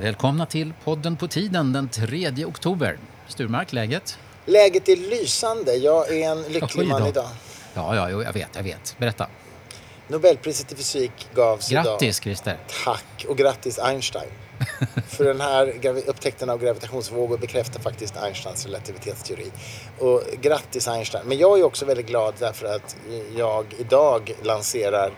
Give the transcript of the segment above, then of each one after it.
Välkomna till podden på tiden den 3 oktober. Sturmark, läget? Läget är lysande. Jag är en lycklig man idag. Ja, ja, jag vet, jag vet. Berätta. Nobelpriset i fysik gavs idag. Grattis, Christer. Tack och grattis Einstein. För den här upptäckten av gravitationsvågor bekräftar faktiskt Einsteins relativitetsteori. Och grattis Einstein. Men jag är också väldigt glad därför att jag idag lanserar,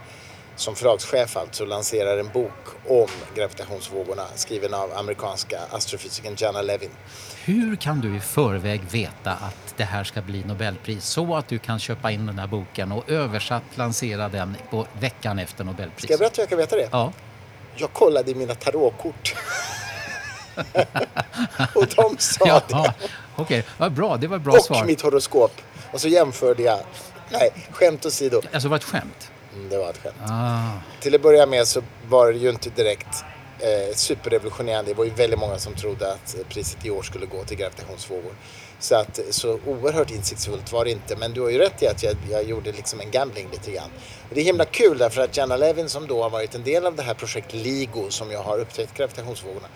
som förlagschef alltså, lanserar en bok om gravitationsvågorna skriven av amerikanska astrofysikern Jana Levin. Hur kan du i förväg veta att det här ska bli Nobelpris så att du kan köpa in den här boken och översatt lansera den på veckan efter Nobelpriset? Ska jag berätta hur jag kan veta det? Ja. Jag kollade i mina tarotkort. och de sa det. Jaha, okej. Vad bra. Det var ett bra och svar. mitt horoskop. Och så jämförde jag. Nej, skämt åsido. Alltså, det var ett skämt? Mm, det var ett skämt. Ah. Till att börja med så var det ju inte direkt eh, superrevolutionerande. Det var ju väldigt många som trodde att priset i år skulle gå till gravitationsvågor. Så att så oerhört insiktsfullt var det inte. Men du har ju rätt i att jag, jag gjorde liksom en gambling lite grann. Och det är himla kul därför att Jana Levin som då har varit en del av det här projekt LIGO som jag har upptäckt gravitationsvågorna.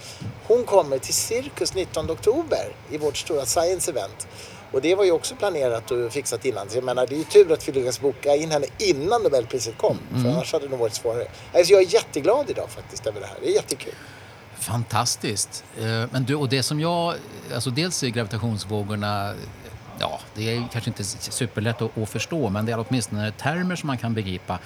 Hon kommer till Cirkus 19 oktober i vårt stora science event. Och det var ju också planerat och fixat innan. Så jag menar, det är ju tur att vi lyckades boka in henne innan Nobelpriset kom. För annars hade det nog varit svårare. Alltså jag är jätteglad idag faktiskt över det här. Det är jättekul. Fantastiskt. Eh, Men du, och det som jag... Alltså dels är gravitationsvågorna... Ja, det är kanske inte superlätt att, att förstå, men det är åtminstone termer som man kan begripa.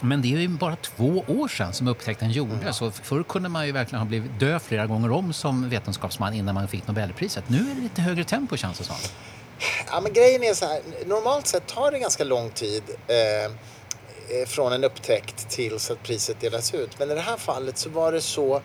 Men det är ju bara två år sedan som upptäckten gjordes. Så förr kunde man ju verkligen ha blivit död flera gånger om som vetenskapsman innan man fick Nobelpriset. Nu är det lite högre tempo känns det som. Ja, men grejen är så här, normalt sett tar det ganska lång tid eh, eh, från en upptäckt tills att priset delas ut. Men i det här fallet så var det så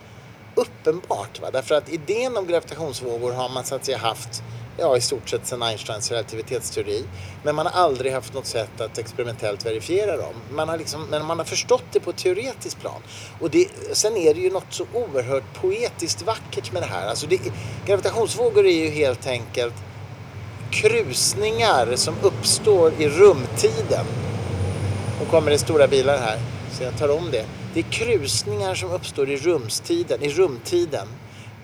uppenbart. Va? Därför att idén om gravitationsvågor har man så att säga haft ja, i stort sett sedan Einsteins relativitetsteori. Men man har aldrig haft något sätt att experimentellt verifiera dem. Man har liksom, men man har förstått det på ett teoretiskt plan. Och det, sen är det ju något så oerhört poetiskt vackert med det här. Alltså det, gravitationsvågor är ju helt enkelt krusningar som uppstår i rumtiden. Nu kommer det stora bilar här, så jag tar om det. Det är krusningar som uppstår i rumstiden, i rumtiden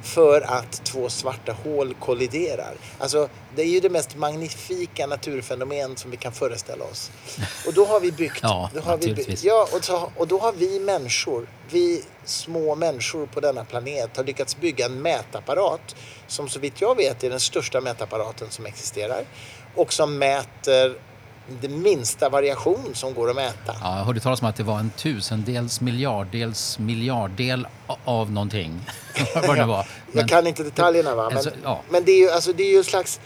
för att två svarta hål kolliderar. Alltså, det är ju det mest magnifika naturfenomen som vi kan föreställa oss. Och då har vi byggt... Ja, då har vi byggt ja, och, så, och då har vi människor, vi små människor på denna planet har lyckats bygga en mätapparat som så vitt jag vet är den största mätapparaten som existerar och som mäter den minsta variation som går att mäta. Ja, jag hörde talas om att det var en tusendels miljarddels miljarddel av någonting. Vad det var. Men- jag kan inte detaljerna va, men, Alltså, ja. men det är ju alltså, det är ju en slags...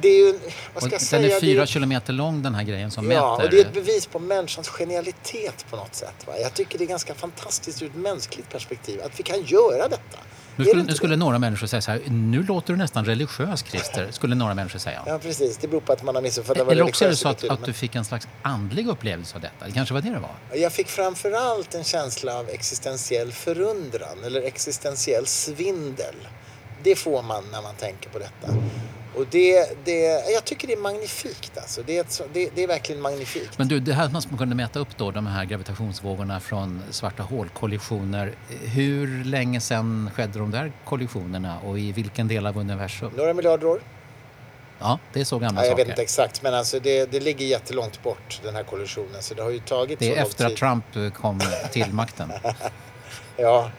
Det är ju, vad ska jag den säga? är Det fyra ju- kilometer lång den här grejen som Ja, mäter. och det är ett bevis på människans genialitet på något sätt. Va? Jag tycker det är ganska fantastiskt ur ett mänskligt perspektiv att vi kan göra detta. Nu skulle, nu skulle några människor säga så här, nu låter du nästan religiös Christer, skulle några människor säga. Ja, precis. Det beror på att man har missuppfattat vad Eller också är det så att, betyder, att du fick en slags andlig upplevelse av detta. Det kanske var det det var? Jag fick framförallt en känsla av existentiell förundran eller existentiell svindel. Det får man när man tänker på detta. Och det, det, jag tycker det är magnifikt alltså. Det är, ett, det, det är verkligen magnifikt. Men du, det här att man kunde mäta upp då de här gravitationsvågorna från svarta hål-kollisioner. Hur länge sedan skedde de där kollisionerna och i vilken del av universum? Några miljarder år? Ja, det är så gamla Ja, jag saker. vet inte exakt, men alltså det, det ligger jättelångt bort den här kollisionen. Så det har ju tagit Det är efter att. Trump kom till makten. Ja,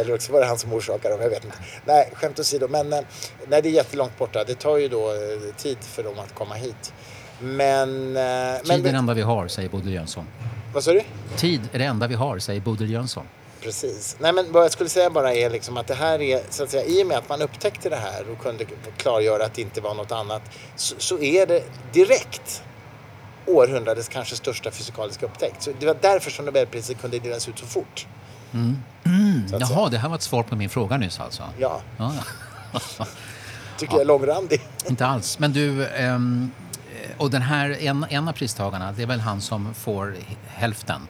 eller också var det han som orsakade dem, jag vet inte. Nej, skämt åsido. Men eh, nej, det är jättelångt borta. Det tar ju då eh, tid för dem att komma hit. Men... eh, Tid är det enda vi har, säger Bodil Jönsson. vad sa du? Tid är det enda vi har, säger Bodil Jönsson. Precis. Nej, men vad jag skulle säga bara är liksom att det här är, så att säga, i och med att man upptäckte det här och kunde klargöra att det inte var något annat, så, så är det direkt århundradets kanske största fysikaliska upptäckt. Så det var därför som Nobelpriset kunde delas ut så fort. Att säga. Jaha, det här var ett svar på min fråga nyss alltså? Ja, Ja, tycker jag är långrandig. inte alls. Men du, ehm, och den här, en, en av pristagarna, det är väl han som får hälften.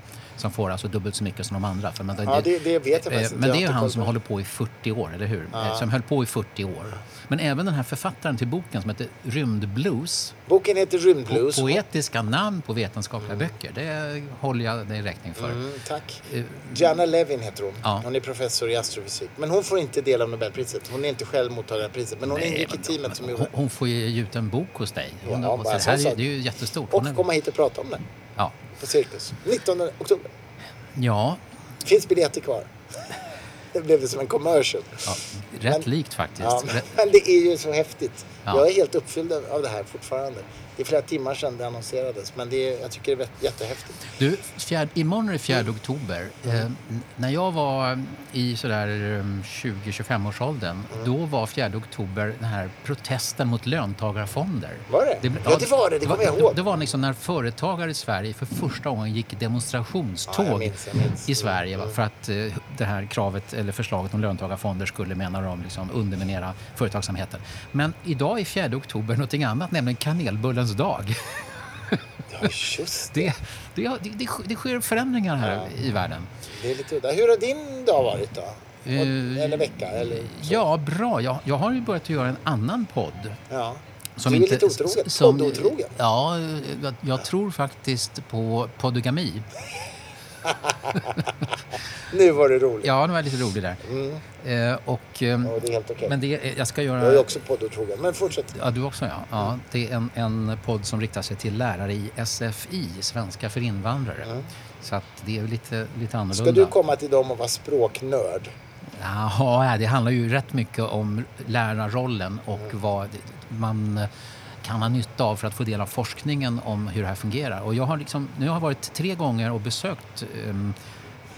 Som får alltså dubbelt så mycket som de andra. För, men det, Ja, det, det vet jag faktiskt Eh, inte. Men det är ju han som håller på i 40 år, eller hur? Eh, Som höll på i 40 år. Men även den här författaren till boken som heter Rymdblues. Boken heter Po Rymdblues. poetiska namn på vetenskapliga böcker. Det håller jag dig räkning för. Mm, tack. Eh, Gianna Levin heter hon. Ja. Hon är professor i astrofysik. Men hon får inte del av Nobelpriset. Hon är inte själv mottagare av priset. Men hon nej, ingick i teamet som hon, gjorde hon får ju ge ut en bok hos dig. Hon, Ja, bara så här, det är ju jättestort. Hon Och komma hit och prata om den ja. På Cirkus. 19 oktober. ja, Finns biljetter kvar. Det blev det som en commercial. ja, rätt Men- likt faktiskt. Ja, men det är ju så häftigt. Ja. Jag är helt uppfylld av det här fortfarande. Det är flera timmar sedan det annonserades. Men det är, jag tycker det är jättehäftigt. Du, fjärd, imorgon är det 4 oktober. Eh, n- när jag var i sådär um, 20-25-årsåldern, då var 4 oktober den här protesten mot löntagarfonder. Var det? ble- Ja, det var det. Det kommer jag ihåg. Det var liksom när företagare i Sverige för första gången gick Ja, demonstrationståg jag minns, jag minns. i Sverige va, för att eh, det här kravet eller förslaget om löntagarfonder skulle, menar de, liksom underminera företagsamheten. Men idag är 4 oktober någonting annat, nämligen kanelbullens dag. Ja, just det. Det, det, det, det, sker förändringar här Ja. i världen. Det är lite udda. Hur har din dag varit då? Eh, Eller vecka? Eller så? Ja, bra. Jag, jag har ju börjat göra en annan podd. ja. du är lite otrogen. Poddotrogen. Ja, jag, jag tror faktiskt på poddogami. Nu var det roligt. Ja, det var lite roligt där. Mm. Eh, och, ehm, Ja, det är helt okej. Men det, jag ska göra... Jag är också poddotrogen. Men fortsätt. Ja, du också ja. ja det är en, en podd som riktar sig till lärare i SFI, Svenska för invandrare. Mm. Så att det är lite, lite annorlunda. Ska du komma till dem och vara språknörd? Jaha, det handlar ju rätt mycket om lärarrollen och Mm. vad man kan ha nytta av för att få del av forskningen om hur det här fungerar. Och jag har liksom, nu har jag varit tre gånger och besökt um,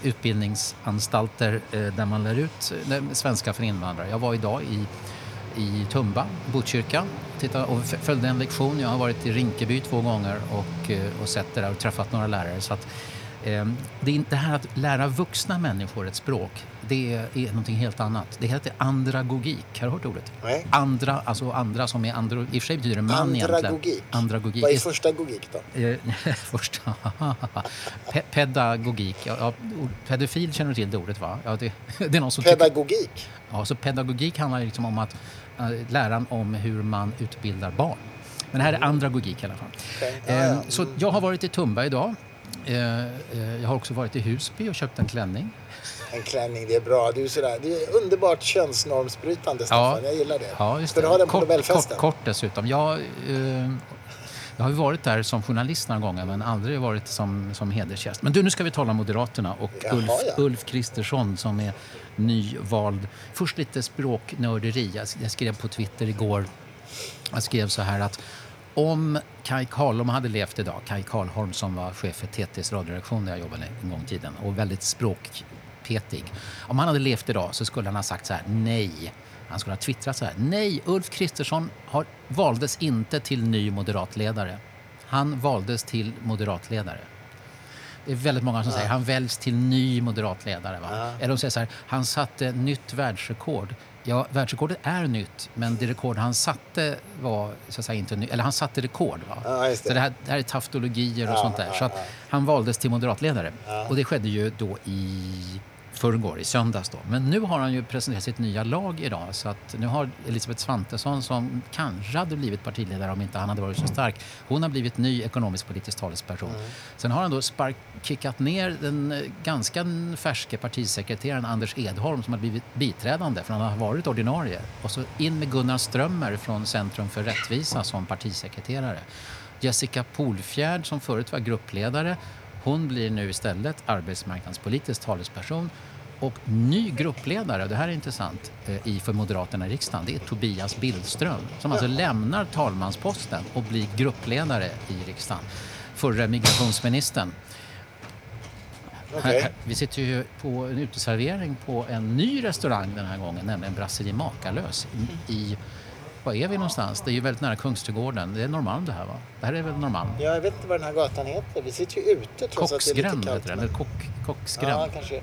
utbildningsanstalter uh, där man lär ut uh, svenska för invandrare. Jag var idag i, i Tumba, Botkyrka, tittade och följde en lektion. Jag har varit i Rinkeby två gånger och, uh, och sett det där och träffat några lärare. Så att, det är inte här att lära vuxna människor ett språk, det är, är någonting helt annat. Det heter andragogik. Har du hört ordet? Nej. Andra, alltså andra som är andro, i och för sig betyder det man egentligen. Andragogik. Andragogik. Vad är första gogik då? Eh, Första. Pe- pedagogik. Ja, pedofil känner du till det ordet va? Ja, det, det är någon som tycker, Pedagogik. ja, så pedagogik handlar liksom om att uh, läran om hur man utbildar barn. Men det här är andragogik i alla fall. Okej. Ja, Eh, ja. Så jag har varit i Tumba idag. Eh, eh, Jag har också varit i Husby och köpt en klänning. En klänning, det är bra. Du är sådär, det är underbart könsnormsbrytande, Staffan. Jag gillar det. Ja, just Ska det. du ha den på kort, Nobelfesten? kort, kort dessutom. Jag, eh, jag har ju varit där som journalist några gånger men aldrig varit som, som hedersgäst. Men du, nu ska vi tala om Moderaterna och Jaha, Ulf, ja. Ulf Kristersson som är nyvald. Först lite språknörderi. Jag skrev på Twitter igår. Jag skrev så här att om Kai Karlholm hade levt idag, Kai Karlholm som var chef för TTs radioredaktion där jag jobbade en gång i tiden och väldigt språkpetig. Om han hade levt idag så skulle han ha sagt så här, nej. Han skulle ha twittrat så här, nej, Ulf Kristersson har, valdes inte till ny moderatledare. Han valdes till moderatledare. Det är väldigt många som säger han väljs till ny moderatledare. Va? Ja. Eller de säger så här, han satte nytt världsrekord. Ja, världsrekordet är nytt, men det rekord han satte var så att säga inte nytt. Eller han satte rekord. Va? Ja, det. Så det här, det här är taftologier och Ja, sånt där. Så att han valdes till moderatledare. Och det skedde ju då i förrgår, i söndags då. Men nu har han ju presenterat sitt nya lag idag. Så att nu har Elisabeth Svantesson, som kanske hade blivit partiledare om inte han hade varit så stark, hon har blivit ny ekonomisk politisk talesperson. Mm. Sen har han då spark, kickat ner den eh, ganska färske partisekreteraren Anders Edholm som har blivit biträdande, för han har varit ordinarie. Och så in med Gunnar Strömmer från Centrum för rättvisa som partisekreterare. Jessica Polfjärd som förut var gruppledare, hon blir nu istället arbetsmarknadspolitisk talesperson. Och ny gruppledare, det här är intressant, eh, i för Moderaterna i riksdagen, det är Tobias Billström som alltså lämnar talmansposten och blir gruppledare i riksdagen. Förre migrationsministern. Här- Vi sitter ju på en uteservering på en ny restaurang den här gången, nämligen Brasserie Makalös i, var är vi någonstans? Det är ju väldigt nära Kungsträdgården. Det är Norrmalm det här va? Det här är väl Norrmalm? Ja, jag vet inte vad den här gatan heter. Vi sitter ju ute trots att det är lite Kocksgränd kallt. heter den, eller kock, kocksgränd. Ja, kanske.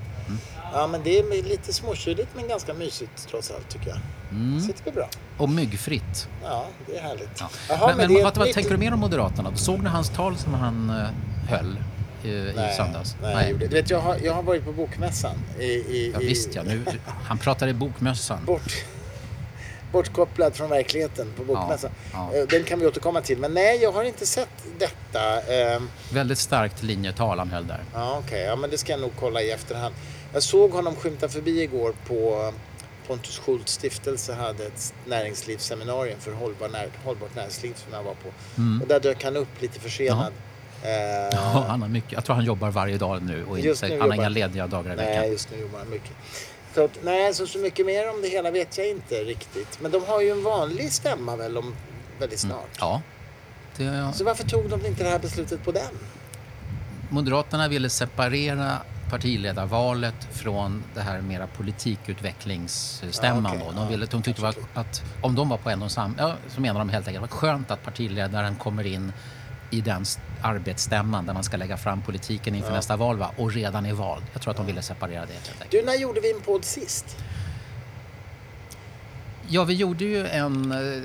Ja, men det är lite småkyligt men ganska mysigt trots allt tycker jag. Mm. Sitter vi bra? Och myggfritt. Ja, det är härligt. Ja. Jaha, men men det är vad, nytt- tänker du mer om Moderaterna? Såg ni hans tal som han eh, höll? eh, i söndags? Nej, nej. Du vet, jag, har, jag har varit på Bokmässan. I, i, ja, visst ja, nu, han pratar i Bokmässan. Bort, bortkopplad från verkligheten på Bokmässan. Ja, ja. Eh, den kan vi återkomma till. Men nej, jag har inte sett detta. Ehm. Väldigt starkt linjetal han höll där. Ja, Okej, okay. ja, men det ska jag nog kolla i efterhand. Jag såg honom skymta förbi igår på Pontus Schultz stiftelse hade ett näringslivsseminarium för hållbar när, hållbart näringsliv som jag var på. Mm. Och där dök han upp lite försenad. Ja. Eh, ja, han har mycket. Jag tror han jobbar varje dag nu och inte, han har inga lediga dagar i veckan. Nej, just nu jobbar han mycket. Så, nej, så, så mycket mer om det hela vet jag inte riktigt. Men de har ju en vanlig stämma väl om väldigt mm. snart? Mm. Ja. Det, Så varför tog de inte det här beslutet på den? Moderaterna ville separera partiledarvalet från det här mera politikutvecklingsstämman. Ja, okay, de, ville, de tyckte att, att om de var på en och samma, ja, så menar de helt enkelt att det var skönt att partiledaren kommer in i den arbetsstämman där man ska lägga fram politiken inför ja. nästa val va? och redan är vald. Jag tror att de ville separera det. Helt Du, när gjorde vi en podd sist? Ja, vi gjorde ju en eh,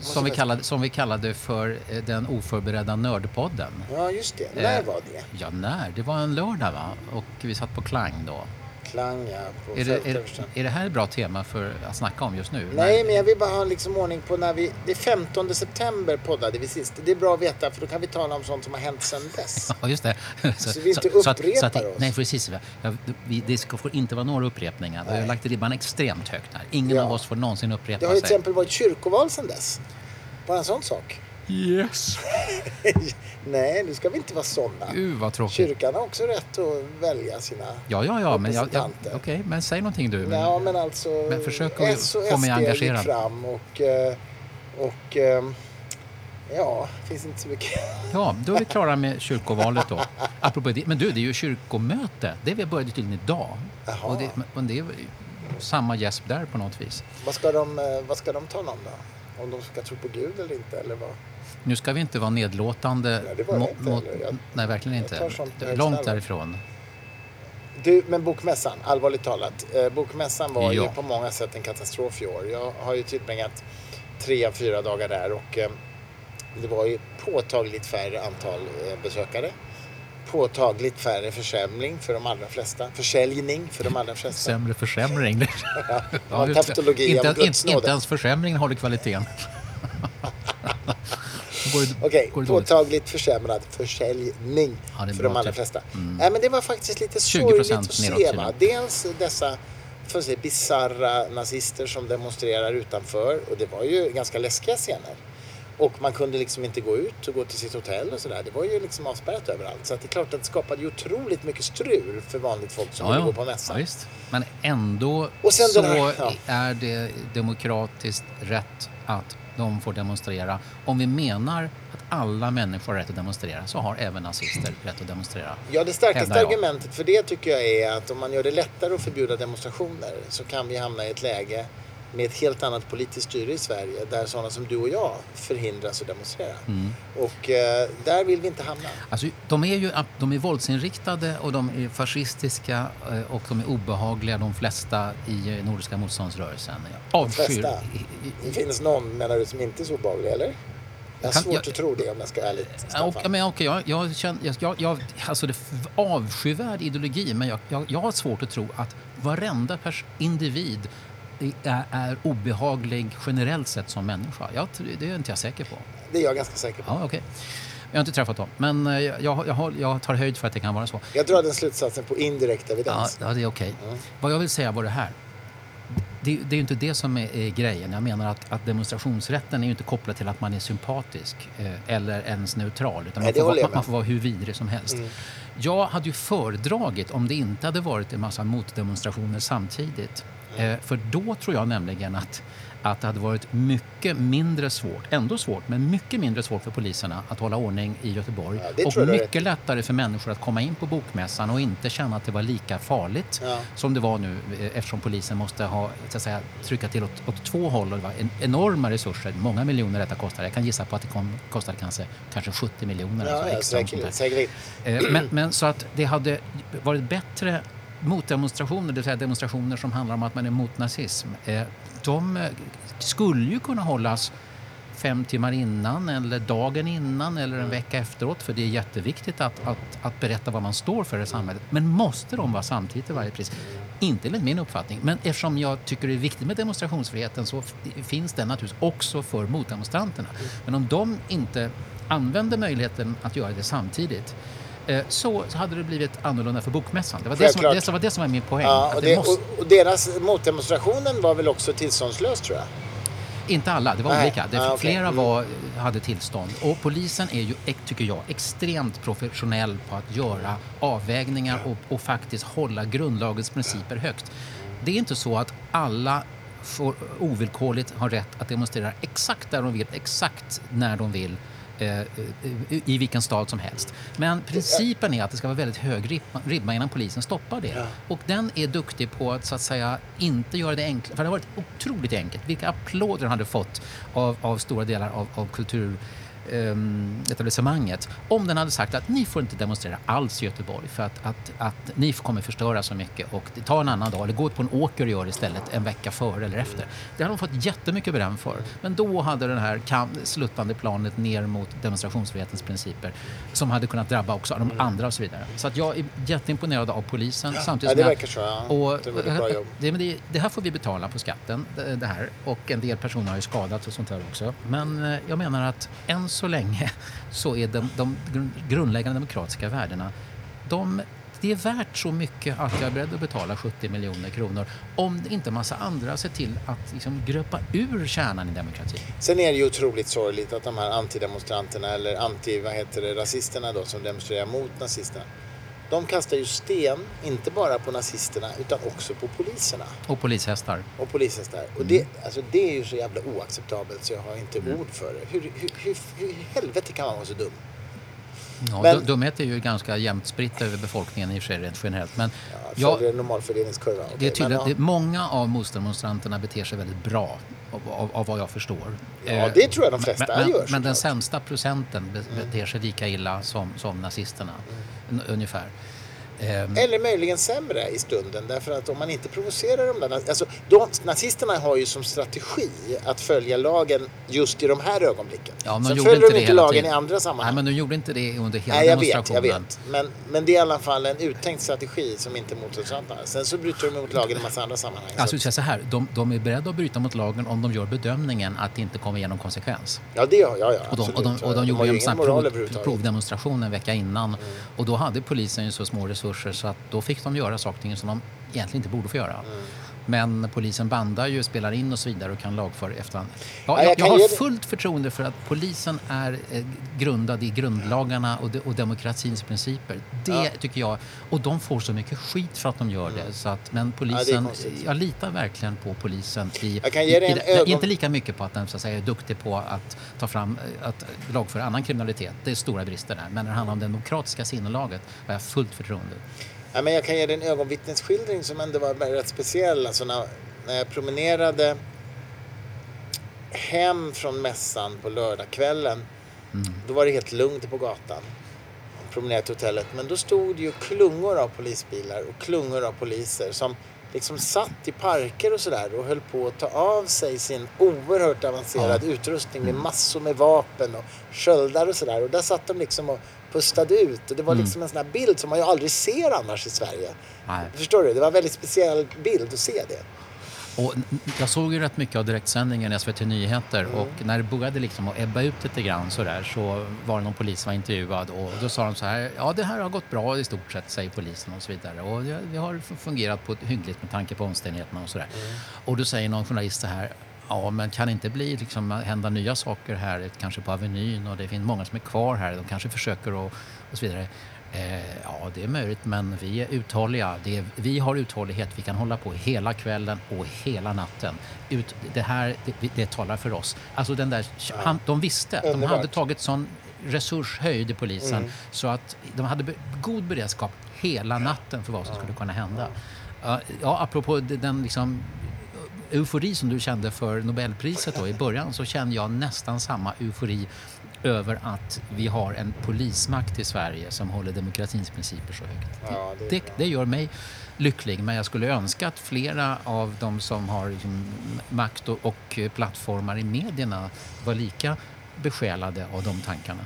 som vi, kallade, som vi kallade för eh, den oförberedda nördpodden. Ja, just det. När var det? Ja, när? Det var en lördag va? Och vi satt på Klang då. Klang, ja. Är det, är, är det här ett bra tema för att snacka om just nu? Nej, men jag vill bara ha liksom ordning på när vi... Det är 15 september poddade vi sist. Det är bra att veta för då kan vi tala om sånt som har hänt sedan dess. Ja, just det. Så, så vi inte så, upprepar så att, att, oss. Nej, precis. Ja, vi, det ska, får inte vara några upprepningar. Vi har lagt ribban extremt högt här. Ingen ja. av oss får någonsin upprepa sig. Det har ju till exempel varit kyrkoval sedan dess. Bara en sån sak. Yes. Nej, nu ska vi inte vara sådana. Gud vad tråkigt. Kyrkan har också rätt att välja sina Ja, ja, ja. Men jag, jag, Okej, okay, men säg någonting du. Men, ja, men alltså. Men försök att få mig engagerad. fram och, eh, och eh, Ja, det finns inte så mycket. Ja, då är vi klara med kyrkovalet då. Apropå det, men du, det är ju kyrkomöte. Det började tydligen idag. Jaha. Och det, men det är samma gäsp där på något vis. Vad ska de, eh, vad ska de tala om då? om de ska tro på Gud eller inte eller vad? Nu ska vi inte vara nedlåtande. Nej, det inte mot, jag, nej verkligen inte. Långt därifrån. Du, men Bokmässan, allvarligt talat. Eh, bokmässan var ja. ju på många sätt en katastrof i år. Jag har ju tillbringat tre av fyra dagar där och eh, det var ju påtagligt färre antal eh, besökare påtagligt färre försämring för de allra flesta. Försäljning för de allra flesta. Sämre försämring. ja, ja, inte, inte, inte ens försämringen håller kvaliteten. Okej, okay, påtagligt försämrad försäljning ja, för de allra flesta. Mm. Nej, men det var faktiskt lite sorgligt att se. Va? Dels dessa bisarra nazister som demonstrerar utanför och det var ju ganska läskiga scener. Och man kunde liksom inte gå ut och gå till sitt hotell och sådär. Det var ju liksom avspärrat överallt. Så det är klart att det skapade ju otroligt mycket strul för vanligt folk som ja, ville gå på mässan. Ja. Men ändå så här, ja. är det demokratiskt rätt att de får demonstrera. Om vi menar att alla människor har rätt att demonstrera så har även nazister rätt att demonstrera. Ja, det starkaste argumentet för det tycker jag är att om man gör det lättare att förbjuda demonstrationer så kan vi hamna i ett läge med ett helt annat politiskt styre i Sverige där sådana som du och jag förhindras att demonstrera. Mm. Och eh, där vill vi inte hamna. Alltså, de är ju de är våldsinriktade och de är fascistiska eh, och de är obehagliga de flesta i eh, Nordiska motståndsrörelsen. Avskyr... De? Det finns någon menar du som inte är så obehaglig eller? Jag har svårt jag, att tro det om jag ska vara ärlig. Okay, men okay, jag, jag, känner, jag, jag, alltså det är avskyvärd ideologi men jag, jag, jag har svårt att tro att varenda pers individ är, är obehaglig generellt sett som människa? Jag, det är inte jag säker på. Det är jag ganska säker på. Ja, okay. Jag har inte träffat dem, men eh, jag, jag, jag, tar höjd för att det kan vara så. Jag drar den slutsatsen på indirekt evidens. Ja, ja det är okej. Okay. Mm. Vad jag vill säga var det här. Det, det är inte det som är, är, grejen. Jag menar att, att demonstrationsrätten är inte kopplad till att man är sympatisk eh, eller ens neutral. Utan Nej, man, får, man, man, får vara hur vidrig som helst. Mm. Jag hade ju föredragit om det inte hade varit en massa motdemonstrationer samtidigt för då tror jag nämligen att, att det hade varit mycket mindre svårt, ändå svårt, men mycket mindre svårt för poliserna att hålla ordning i Göteborg. Ja, och mycket lättare för människor att komma in på bokmässan och inte känna att det var lika farligt ja. som det var nu eh, eftersom polisen måste ha, så att säga, trycka till åt, åt två håll. Och det var en, enorma resurser, många miljoner detta kostade. Jag kan gissa på att det kom, kostade kanske, kanske 70 miljoner. Ja, alltså extra säkert, säkert. Eh, men, men så att det hade varit bättre motdemonstrationer, det vill säga demonstrationer som handlar om att man är mot nazism, eh, de eh, skulle ju kunna hållas fem timmar innan eller dagen innan eller en Mm. vecka efteråt för det är jätteviktigt att, att, att berätta vad man står för i samhället. Men måste de vara samtidigt till varje pris? Inte enligt min uppfattning, men eftersom jag tycker det är viktigt med demonstrationsfriheten så finns den naturligtvis också för motdemonstranterna. Men om de inte använder möjligheten att göra det samtidigt så så hade det blivit annorlunda för Bokmässan. Det var det, som, det var det som var min poäng. Ja, och, det måste, och, deras motdemonstrationen var väl också tillståndslös tror jag? Inte alla, det var Nej. olika. Det, Ah, okej. Flera Mm. var, hade tillstånd. Och polisen är ju, tycker jag, extremt professionell på att göra avvägningar och, och faktiskt hålla grundlagens principer högt. Det är inte så att alla får ovillkorligt har rätt att demonstrera exakt där de vill, exakt när de vill eh, i- vilken stad som helst. Men principen är att det ska vara väldigt hög ribba, innan polisen stoppar det. Ja. Och den är duktig på att så att säga inte göra det enkelt. För det har varit otroligt enkelt. Vilka applåder den hade fått av, av stora delar av, av kultur etablissemanget om den hade sagt att ni får inte demonstrera alls i Göteborg för att, att, att ni kommer förstöra så mycket och ta en annan dag eller gå ut på en åker och gör det istället en vecka före eller efter. Det hade de fått jättemycket beröm för. Men då hade det här sluttande planet ner mot demonstrationsfrihetens principer som hade kunnat drabba också de andra och så vidare. Så att jag är jätteimponerad av polisen. samtidigt Ja, det verkar så. Ja. och, det bra jobb. det, det, det här får vi betala på skatten, det, det här. Och en del personer har ju skadats och sånt här också. Men eh, jag menar att än så länge så är de, de grundläggande demokratiska värdena, de, det är värt så mycket att jag är beredd att betala 70 miljoner kronor om inte en massa andra ser till att liksom gröpa ur kärnan i demokratin. Sen är det ju otroligt sorgligt att de här antidemonstranterna eller anti, vad heter det, rasisterna då som demonstrerar mot nazisterna. De kastar ju sten, inte bara på nazisterna utan också på poliserna Och polishästar. och polishästar. Och det, alltså, det är ju så jävla oacceptabelt så jag har inte ord för det. Hur, hur, hur, hur i helvete kan man vara så dum? Ja, Men- du- Dumhet är ju ganska jämnt spritt över befolkningen i och för sig rent generellt. Men Ja, jag, normalfördelningskurva. Det är tydligt men, det, många av motdemonstranterna beter sig väldigt bra, av, av, av vad jag förstår. Ja, Eh, det tror jag de flesta men, men, gör, Men den såklart. sämsta procenten be- beter sig lika illa som, som nazisterna, Mm ungefär. Ehm, Eller möjligen sämre i stunden därför att om man inte provocerar de där... Alltså, de, nazisterna har ju som strategi att följa lagen just i de här ögonblicken. Ja, de Sen följer inte de inte lagen tiden. i andra nej, sammanhang. men de gjorde inte det under hela Nej, jag vet, demonstrationen. jag vet. Men, men det är i alla fall en uttänkt strategi som inte motståndarna har. Sen så bryter de mot lagen i en massa andra sammanhang. Så Alltså, jag säger så här, de, de är beredda att bryta mot lagen om de gör bedömningen att det inte kommer igenom konsekvens. ja, det har ja, ja, Och de, och absolut. de, och de har gjorde ju en prov, provdemonstration en vecka innan. Och då hade polisen ju så små resurser så att då fick de göra saker och ting som de egentligen inte borde få göra. Mm. Men polisen bandar ju, spelar in och så vidare och kan lagföra i efterhand. Ja, Ja, jag, jag har fullt förtroende för att polisen är eh, grundad i grundlagarna och, de, och demokratins principer. Det Ja. tycker jag. Och de får så mycket skit för att de gör det. Så att, men polisen, konstigt. jag litar verkligen på polisen. I, i, ögon- Inte lika mycket på att den så att säga, är duktig på att ta fram, eh, att lagföra annan kriminalitet. Det är stora brister där. Men när det handlar om det demokratiska sinnelaget har jag fullt förtroende. Ja, men jag kan ge dig en ögonvittnesskildring som ändå var rätt speciell. Alltså när, när jag promenerade hem från mässan på lördagskvällen. Då var det helt lugnt på gatan. Jag promenerade till hotellet. Men då stod det ju klungor av polisbilar och klungor av poliser som liksom satt i parker och sådär och höll på att ta av sig sin oerhört avancerade utrustning med massor med vapen och sköldar och sådär. Och där satt de liksom och pustade ut. Och det var liksom en sån här bild som man ju aldrig ser annars i Sverige. Nej. Förstår du? Det var en väldigt speciell bild att se det. Och jag såg ju rätt mycket av direktsändningen i SVT Nyheter Mm. och när det började liksom att ebba ut lite grann så där så var det någon polis som var intervjuad och då sa de så här, ja det här har gått bra i stort sett säger polisen och så vidare och det, det har fungerat på ett hyggligt med tanke på omständigheterna och så där. Mm. Och då säger någon journalist så här, ja men kan det inte bli liksom hända nya saker här, kanske på Avenyn och det finns många som är kvar här, de kanske försöker och, och så vidare. Eh, ja, det är möjligt, men vi är uthålliga. Det är, vi har uthållighet. Vi kan hålla på hela kvällen och hela natten. Ut, det här, det, det talar för oss. Alltså den där, han, de visste. De hade tagit sån resurshöjd i polisen så att de hade be, god beredskap hela natten för vad som skulle kunna hända. Ja, apropå den liksom eufori som du kände för Nobelpriset då i början så kände jag nästan samma eufori över att vi har en polismakt i Sverige som håller demokratins principer så högt. Ja, det det, det gör mig lycklig, men jag skulle önska att flera av de som har liksom makt och, och plattformar i medierna var lika besjälade av de tankarna.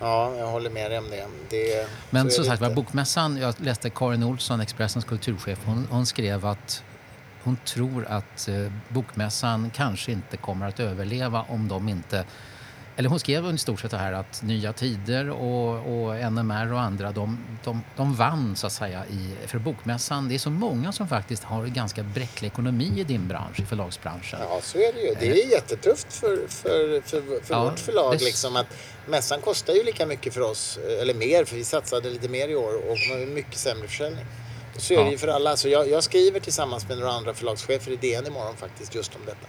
Ja, jag håller med dig om det. det Men så som sagt var. Bokmässan, jag läste Karin Olsson, Expressens kulturchef, hon, hon skrev att hon tror att eh, Bokmässan kanske inte kommer att överleva om de inte eller hon skrev i stort sett det här att Nya Tider och, och NMR och andra de, de, de vann så att säga i, för Bokmässan. Det är så många som faktiskt har ganska bräcklig ekonomi i din bransch, i förlagsbranschen. Ja, så är det ju. Det är jättetufft för, för, för, för Ja, vårt förlag. det- Liksom, att mässan kostar ju lika mycket för oss, eller mer, för vi satsade lite mer i år och har mycket sämre försäljning. Så är det ju för alla. Så jag, jag skriver tillsammans med några andra förlagschefer i DN imorgon faktiskt just om detta.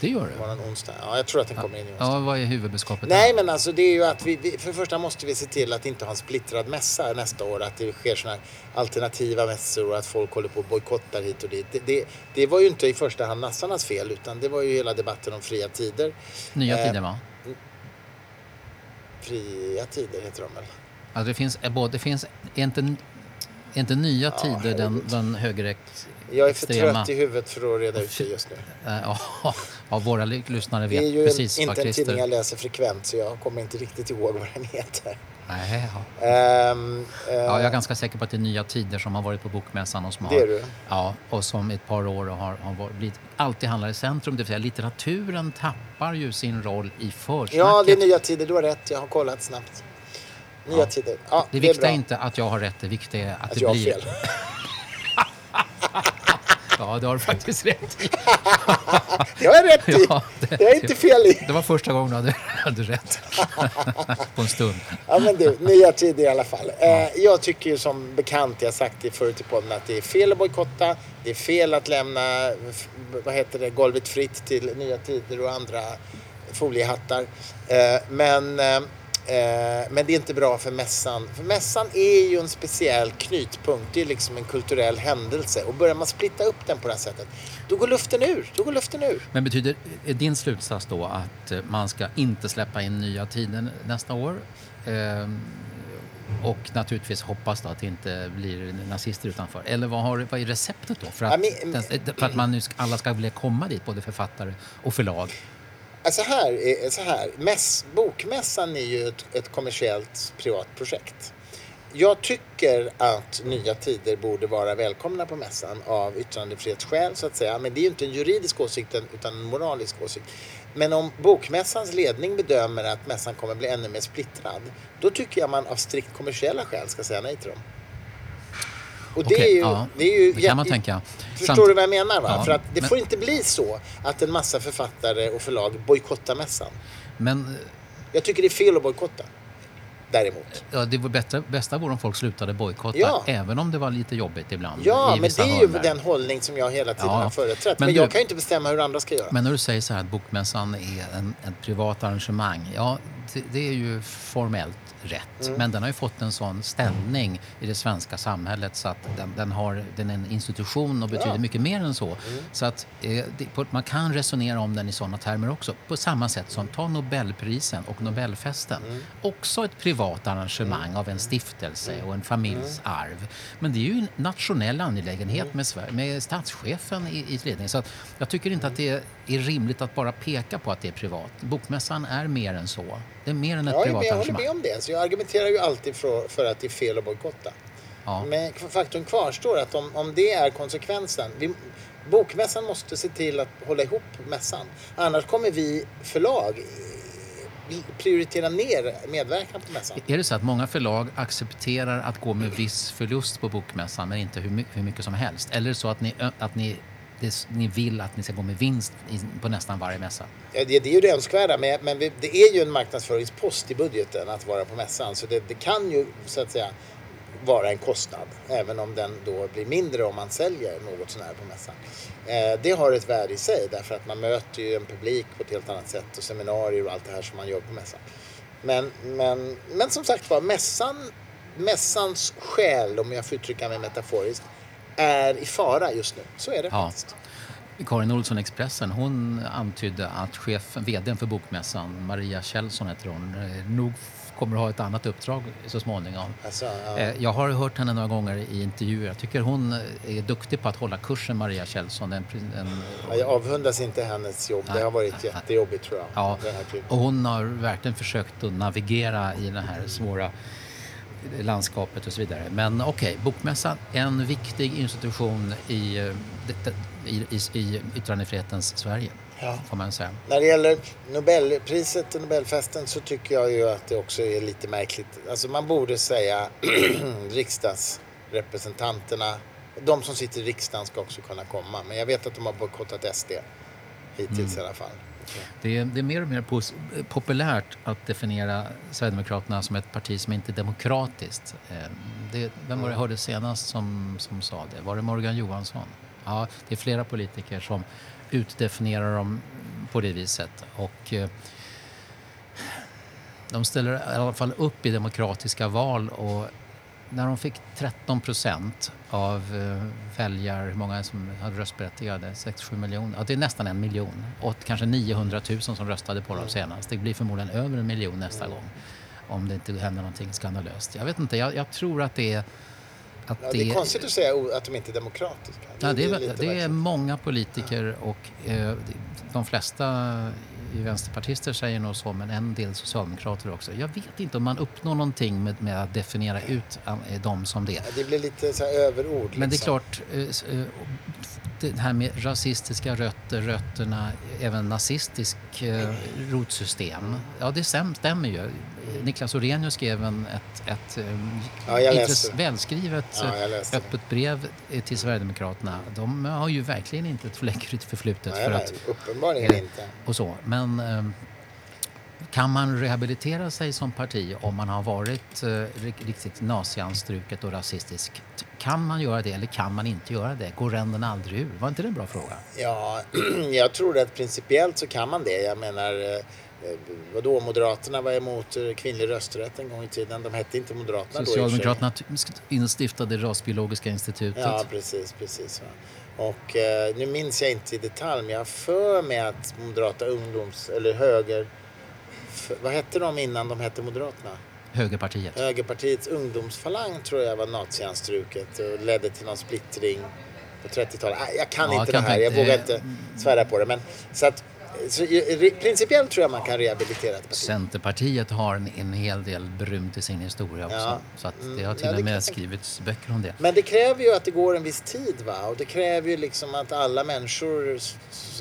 Det gör du? Imorgon onsdag. Ja, jag tror att den kommer in i onsdag. Ja, vad är huvudbudskapet? Nej, men alltså det är ju att vi, för det första måste vi se till att inte ha en splittrad mässa nästa år. Att det sker här alternativa mässor och att folk håller på och bojkottar hit och dit. Det, det, det var ju inte i första hand nassarnas fel utan det var ju hela debatten om fria tider. Nya Eh, Tider, va? Fria tider heter de väl? Alltså det finns, är både, det finns inte, är inte Nya Tider den, den högerextrema... Jag är för trött i huvudet för att reda ut det just nu. Ja, våra ly- lyssnare Det är vet ju precis inte en tidning jag läser frekvent så jag kommer inte riktigt ihåg vad den heter. Nej, ja. Ehm, eh, Ja, jag är ganska säker på att det är Nya Tider som har varit på Bokmässan och som har, du. ja, och som i ett par år har, har blivit, alltid handlar i centrum. Det vill säga litteraturen tappar ju sin roll i försnacket. Ja, det är nya tider. Du har rätt. Jag har kollat snabbt. Nya Ja. tider. Ja, det är viktiga är inte att jag har rätt, det viktiga är att, att det jag har fel. Ja, det har du faktiskt rätt i. Jag har rätt i. Ja, det- det är inte fel i. Det var första gången du hade, hade rätt. på en stund. Ja, men du, nya tider i alla fall. Eh, jag tycker ju som bekant, jag sagt det förut i podden, att det är fel att bojkotta. Det är fel att lämna vad heter det, golvet fritt till nya tider och andra foliehattar. Eh, men, eh, eh, men det är inte bra för mässan. För mässan är ju en speciell knytpunkt. Det är liksom en kulturell händelse. Och börjar man splitta upp den på det här sättet, då går luften ur. Då går luften ur. Men betyder är din slutsats då att eh, man ska inte släppa in nya tider nästa år? Ehm, och naturligtvis hoppas då att det inte blir nazister utanför. Eller vad, har, vad är receptet då? För att, Ja, men- den- för att man nu ska, alla ska vilja komma dit, både författare och förlag så här, så här mäss, bokmässan är ju ett, ett kommersiellt privat projekt. Jag tycker att Nya Tider borde vara välkomna på mässan av yttrandefrihetsskäl så att säga. Men det är ju inte en juridisk åsikt utan en moralisk åsikt. Men om Bokmässans ledning bedömer att mässan kommer bli ännu mer splittrad, då tycker jag man av strikt kommersiella skäl ska säga nej till dem. Och det Okej, är ju... ja, det, är ju det kan man tänka. Förstår Samt- du vad jag menar? Va? Ja, För att det men- får inte bli så att en massa författare och förlag bojkottar mässan. Men Jag tycker det är fel att bojkotta. Däremot. ja, det var bättre, bästa vore om folk slutade bojkotta, Ja. även om det var lite jobbigt ibland. Ja, men det är ju den hållning som jag hela tiden Ja, har företrätt. men Men, du- jag kan ju inte bestämma hur andra ska göra. Men när du säger så här att Bokmässan är en, ett privat arrangemang, ja det, är ju formellt rätt. Mm. Men den har ju fått en sån ställning i det svenska samhället så att den, den, har, den är en institution och betyder Ja. Mm. mycket mer än så. Så att eh, det, på, man kan resonera om den i sådana termer också. På samma sätt som ta Nobelprisen och Nobelfesten. Mm. Också ett privat arrangemang av en stiftelse och en familjs Mm. arv. Men det är ju en nationell angelägenhet med, Sver- med statschefen i, i ledningen. Så att jag tycker inte att det är, är rimligt att bara peka på att det är privat. Bokmässan är mer än så. Det är mer än ett Ja, privat men jag håller med om det. Så jag argumenterar ju alltid för, för att det är fel att bojkotta. Ja. Men faktum kvarstår att om, om det är konsekvensen. Vi, bokmässan måste se till att hålla ihop mässan. Annars kommer vi förlag prioritera ner medverkan på mässan. Är det så att många förlag accepterar att gå med viss förlust på Bokmässan men inte hur mycket, hur mycket som helst? Eller är det så att ni, att ni, det, ni vill att ni ska gå med vinst i, på nästan varje mässa? Ja, det, det är ju det önskvärda, men, men vi, det är ju en marknadsföringspost i budgeten att vara på mässan. Så det, det kan ju så att säga vara en kostnad, även om den då blir mindre om man säljer något sånär på mässan. Eh, det har ett värde i sig, därför att man möter ju en publik på ett helt annat sätt och seminarier och allt det här som man gör på mässan. Men, men, men som sagt var, mässan, mässans själ, om jag får uttrycka mig metaforiskt, är i fara just nu. Så är det Ja. faktiskt. Karin Olsson Expressen hon antydde att chefen, vdn för Bokmässan, Maria Kjellson heter hon, eh, nog kommer att ha ett annat uppdrag så småningom. Alltså, ja. Eh, Jag har hört henne några gånger i intervjuer. Jag tycker hon är duktig på att hålla kursen, Maria Kjellson. En, en, Ja, Jag avundas inte hennes jobb. Det har varit jättejobbigt tror jag. Ja, Den och hon har verkligen försökt att navigera i det här svåra landskapet och så vidare. Men okej, Bokmässan, en viktig institution i, eh, i, i, i yttrandefrihetens Sverige, Ja. får man säga. När det gäller Nobelpriset och Nobelfesten så tycker jag ju att det också är lite märkligt. Alltså man borde säga riksdagsrepresentanterna, de som sitter i riksdagen ska också kunna komma. Men jag vet att de har bojkottat SD hittills i alla fall. Det är, det är mer och mer pos, populärt att definiera Sverigedemokraterna som ett parti som inte är demokratiskt. Ehm, det, vem var det jag hörde senast som, som sa det? Var det Morgan Johansson? Ja, det är flera politiker som utdefinierar dem på det viset. Och, eh, de ställer i alla fall upp i demokratiska val och när de fick 13 procent av eh, väljare, hur många som hade röstberättigade, 6-7 miljoner, ja, det är nästan en miljon och kanske 900 000 som röstade på dem senast. Det blir förmodligen över en miljon nästa gång om det inte händer någonting skandalöst. Jag vet inte, jag, jag tror att det är... Att Ja, det är konstigt att säga att de inte är demokratiska. Ja, det, är, det är många politiker och eh, de flesta vänsterpartister säger nog så, men en del socialdemokrater också. Jag vet inte om man uppnår någonting med, med att definiera ut eh, dem som det. Ja, Det blir lite så överord. Men det är liksom. klart, eh, eh, det här med rasistiska rötter, rötterna, även nazistisk eh, rotsystem. Ja, det stäm- stämmer ju. Niklas Orenius skrev en, ett, ett eh, Ja, läste. välskrivet Ja, det. öppet brev eh, till Sverigedemokraterna. De har ju verkligen inte ett fläckfritt förflutet Nej, för nej, att uppenbarligen eh, inte. och så. Men eh, kan man rehabilitera sig som parti om man har varit eh, ri- riktigt nazianstruket och rasistisk? Kan man göra det eller kan man inte göra det? Går ränderna aldrig ur? Var inte det en bra fråga? Ja, jag tror att principiellt så kan man det. Jag menar, eh, eh, vadå, Moderaterna var emot eh, kvinnlig rösträtt en gång i tiden. De hette inte Moderaterna då. Socialdemokraterna t- instiftade Rasbiologiska institutet. Ja, precis, precis. Och nu minns jag inte i detalj, men jag har för mig att Moderata ungdoms... eller höger... Vad hette de innan de hette Moderaterna? Högerpartiet. Högerpartiets ungdomsfalang tror jag var nazianstruket och ledde till någon splittring på 30-talet. Nej, Jag kan Ja, inte kan det här, jag vågar inte svära på det. Men, så att, så, principiellt tror jag man kan rehabilitera ett parti. Centerpartiet har en, en hel del brunt i sin historia också. Ja. Så att det Mm, har till ja, det och kan med skrivits böcker om det. Men det kräver ju att det går en viss tid va? och det kräver ju liksom att alla människor är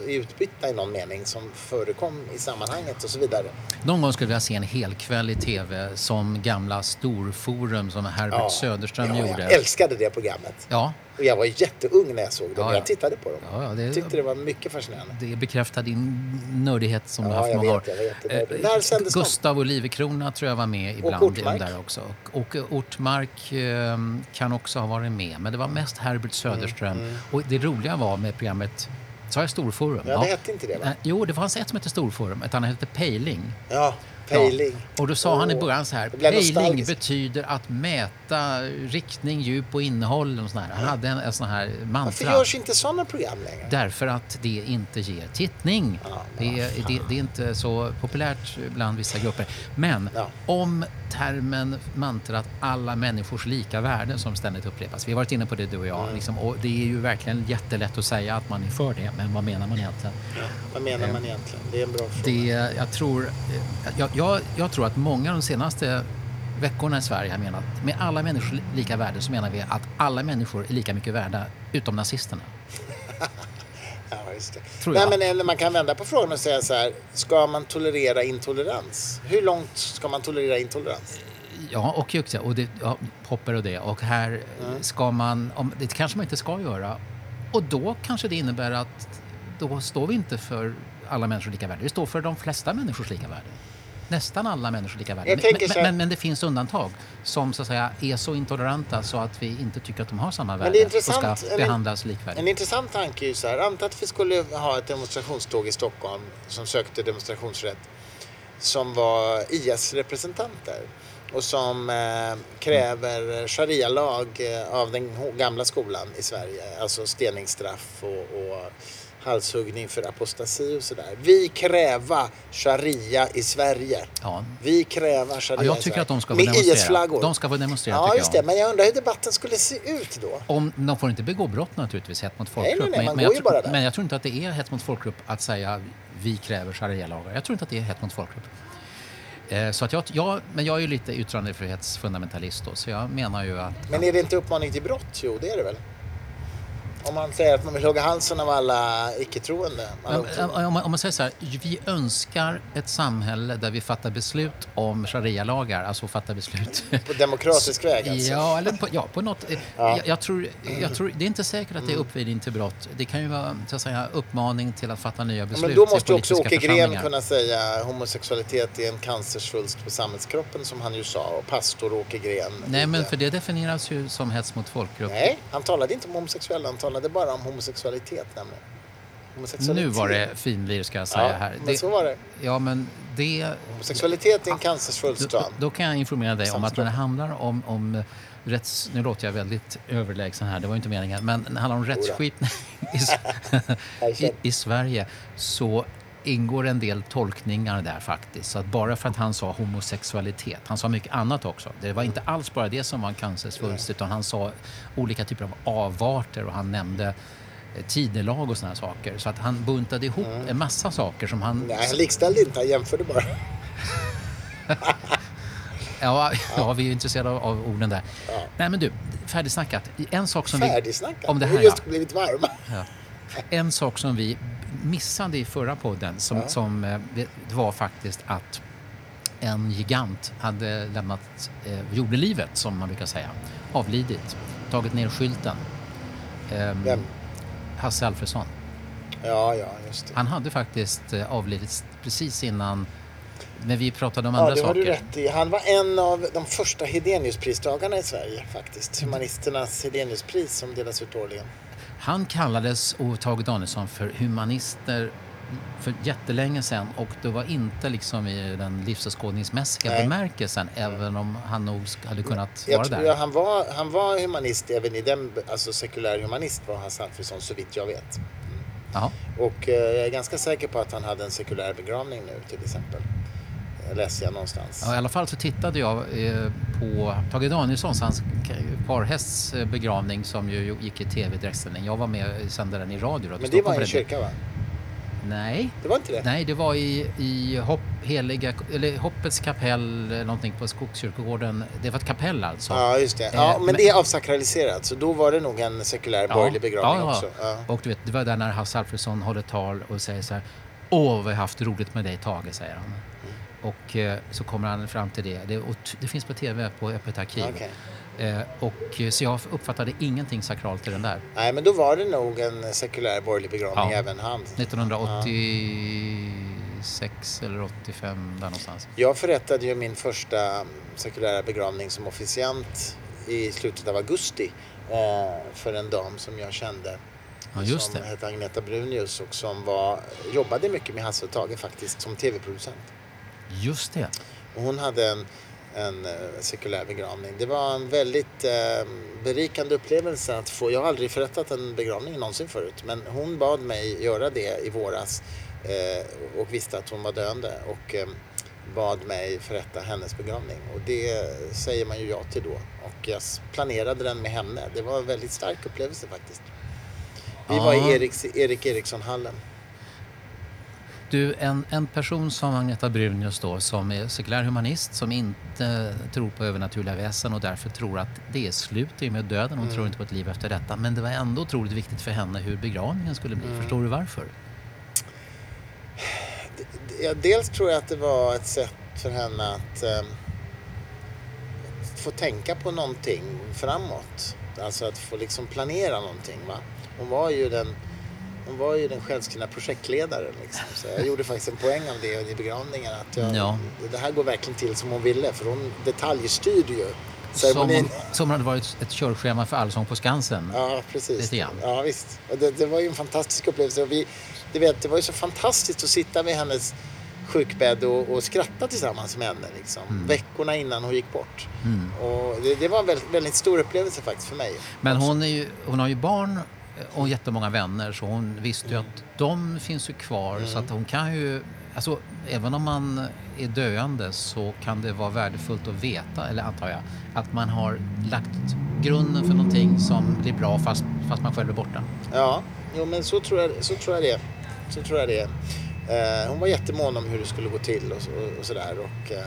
utbytta i någon mening som förekom i sammanhanget och så vidare. Någon gång skulle jag se en hel kväll i tv som gamla storforum som Herbert Söderström ja, gjorde. Jag älskade det programmet. Ja, Och jag var jätteung när jag såg dem. Ja, och ja. Jag tittade på dem. Ja, det- tyckte det var mycket fascinerande. det bekräftar din nördighet som du har haft jag många vet, år. jag vet. Eh, När sändes de? Gustav Olivekrona tror jag var med ibland. i Ortmark. där också. Och Ortmark eh, kan också ha varit med. Men det var mest Herbert Söderström. Och det roliga var med programmet, sa jag Storforum? Mm, Ja, det hette inte det va? Eh, Jo, det fanns ett som hette Storforum, ett annat hette Pejling. Ja, pejling. Ja. Och då sa han i början så här, pejling betyder att mäta riktning, djup och innehåll. Och sån här. Han hade en, en sån här Varför mantra. görs inte sådana program längre? Därför att det inte ger tittning. Ja, det, är, det, det är inte så populärt bland vissa grupper. Men Ja. om termen, mantrat alla människors lika värde som ständigt upprepas. Vi har varit inne på det du och jag. Mm. Liksom, och det är ju verkligen jättelätt att säga att man är för det. Men vad menar man egentligen? Vad menar man egentligen? Det är en bra fråga. Det, jag, tror, eh, jag, jag, jag tror att många de senaste veckorna i Sverige har menat med alla människors lika värde så menar vi att alla människor är lika mycket värda utom nazisterna. Ja, just det. Tror Nej, jag. men eller man kan vända på frågan och säga så här. Ska man tolerera intolerans? Hur långt ska man tolerera intolerans? Ja, och och det, ja, Popper och det. Och här eh, ska man, om, det kanske man inte ska göra. Och då kanske det innebär att då står vi inte för alla människors lika värde. Vi står för de flesta människors lika värde. Nästan alla människors lika värde. Men, så men, men det finns undantag som så att säga är så intoleranta så att vi inte tycker att de har samma värde och ska en- behandlas likvärdigt. En intressant tanke är ju så här. Anta att vi skulle ha ett demonstrationståg i Stockholm som sökte demonstrationsrätt. Som var IS-representanter. Och som eh, kräver sharia-lag eh, av den gamla skolan i Sverige. Alltså steningsstraff och, och halshuggning för apostasi och sådär. Vi kräva sharia i Sverige. Ja. Vi kräva sharia Ja, jag tycker att de ska få Med. IS-flaggor. De ska få demonstrera, Ja, just det. Men jag undrar hur debatten skulle se ut då. Om, de får inte begå brott naturligtvis, hets mot Nej, nej, folkgrupp. nej, man men, går jag ju tror- bara där. men jag tror inte att det är hets mot folkgrupp att säga vi kräver sharia-lagar. Jag tror inte att det är hets mot folkgrupp. Eh, Så att jag, jag, men jag är ju lite yttrandefrihetsfundamentalist då, så jag menar ju att Men är det inte uppmaning till brott? Jo, det är det väl. Om man säger att man vill hugga halsen av alla icke-troende. alla Om, man- säger så här, vi önskar ett samhälle där vi fattar beslut om sharia-lagar, alltså fattar beslut. På demokratisk väg alltså. Ja, eller på, ja, på något. Jag, jag, tror, jag tror, det är inte säkert att det är Mm. uppvigling till brott. Det kan ju vara så att säga, uppmaning till att fatta nya Ja, beslut men då måste ju också Åke Gren kunna säga homosexualitet är en cancersvulst på samhällskroppen som han ju sa. Och pastor Åke Gren. Nej, men för det definieras ju som hets mot folkgrupp. Nej, han talade inte om homosexuella. Han talade bara om homosexualitet nämligen. Nu var det finlir ska jag säga Ja, här. men så var det. Ja, men det... Homosexualitet är en cancersvulst, Då, sa han. då kan jag informera dig om att när det handlar om, om rätts... Nu låter jag väldigt överlägsen här, det var ju inte meningen. Men när det handlar om rättsskipning i, i, i Sverige så ingår en del tolkningar där faktiskt. Så att bara för att han sa homosexualitet, han sa mycket annat också. Det var inte alls bara det som var en cancersvulst utan han sa olika typer av avarter och han nämnde eh, tidelag och sådana saker. Så att han buntade ihop en massa saker som han... Nej, han likställde inte. Han jämförde bara. Ja, ja, vi är intresserade av, av orden där. Nej men du, färdigsnackat. En sak som Färdigsnackat. vi... Om det Vi här har just ja. blivit varma. Ja. En sak som vi missade i förra podden som, som eh, var faktiskt att en gigant hade lämnat eh, jordelivet, som man brukar säga, avlidit, tagit ner skylten. Ehm, Vem? Hasse Alfredson. Ja, ja, just det. Han hade faktiskt eh, avlidit precis innan, när vi pratade om Ja, andra det har saker. du rätt i. Han var en av de första Hedeniuspristagarna i Sverige faktiskt. Humanisternas Hedeniuspris som delas ut årligen. Han kallades, och Tage Danielsson, för humanister för jättelänge sedan och det var inte liksom i den livsåskådningsmässiga bemärkelsen även om han nog hade kunnat Jag vara tror där. jag, han, var, han var humanist även i den, alltså sekulär humanist var Hasse Alfredson så vitt jag vet. Jaha. Och eh, jag är ganska säker på att han hade en sekulär begravning nu till exempel. Jag någonstans. Ja, I alla fall så tittade jag eh, på Tage Danielssons, hans parhästs eh, begravning som ju gick i tv direktsändning. Jag var med och sände den i radio. Men det var i en kyrka va? Nej, Det var inte det? Nej, det var i, i hopp, heliga, eller Hoppets kapell, eh, någonting på Skogskyrkogården. Det var ett kapell alltså. Ja, just det. Ja, Eh, men, men- det är avsakraliserat så då var det nog en sekulär borgerlig begravning också. Ja. Och du vet, det var där när Hasse Alfredson håller tal och säger så här Åh, vad vi har haft roligt med dig Tage, säger han. Och eh, så kommer han fram till det. Det, det finns på tv på Öppet arkiv. Okej. Eh, och, eh, så jag uppfattade ingenting sakralt i den där. Nej, men då var det nog en sekulär borgerlig begravning Ja. även han. 1986 eller 85 där någonstans. Jag förrättade ju min första sekulära begravning som officiant i slutet av augusti eh, för en dam som jag kände. Ja, just som det. hette Agneta Brunius och som var, jobbade mycket med Hasse och Tage faktiskt som tv-producent. Just det. Och hon hade en, en eh, sekulär begravning. Det var en väldigt eh, berikande upplevelse att få. Jag har aldrig förrättat en begravning någonsin förut. Men hon bad mig göra det i våras eh, och visste att hon var döende. Och eh, bad mig förrätta hennes begravning. Och det säger man ju ja till då. Och jag planerade den med henne. Det var en väldigt stark upplevelse faktiskt. Vi var Ja. i Eriks, Erik Eriksson-hallen. Du, en, en person som Agneta Brunius då, som är sekulär humanist, som inte tror på övernaturliga väsen och därför tror att det är slut i och med döden. Hon tror inte på ett liv efter detta. Men det var ändå otroligt viktigt för henne hur begravningen skulle bli. Förstår du varför? Ja, dels tror jag att det var ett sätt för henne att eh, få tänka på någonting framåt. Alltså att få liksom planera någonting. Va? Hon var ju den, hon var ju den självskrivna projektledaren. Liksom. Så jag gjorde faktiskt en poäng av det i begravningen. Att jag, Ja. Det här går verkligen till som hon ville för hon detaljstyrde ju Som, ceremonin. som hade varit ett körschema för Allsång på Skansen. Ja, precis. Lite. Ja, visst. Och det, det var ju en fantastisk upplevelse. Och vi, du vet, det var ju så fantastiskt att sitta vid hennes sjukbädd och, och skratta tillsammans med henne. Liksom. Mm. Veckorna innan hon gick bort. Och det, det var en väldigt, väldigt stor upplevelse faktiskt för mig. Men hon, är ju, hon har ju barn och jättemånga vänner så hon visste ju att de finns ju kvar så att hon kan ju, alltså även om man är döende så kan det vara värdefullt att veta, eller antar jag, att man har lagt grunden för någonting som blir bra fast, fast man själv är borta. Ja, jo, men så tror jag, så tror jag det. Så tror jag det. Eh, hon var jättemån om hur det skulle gå till och, så, och sådär. Och, eh,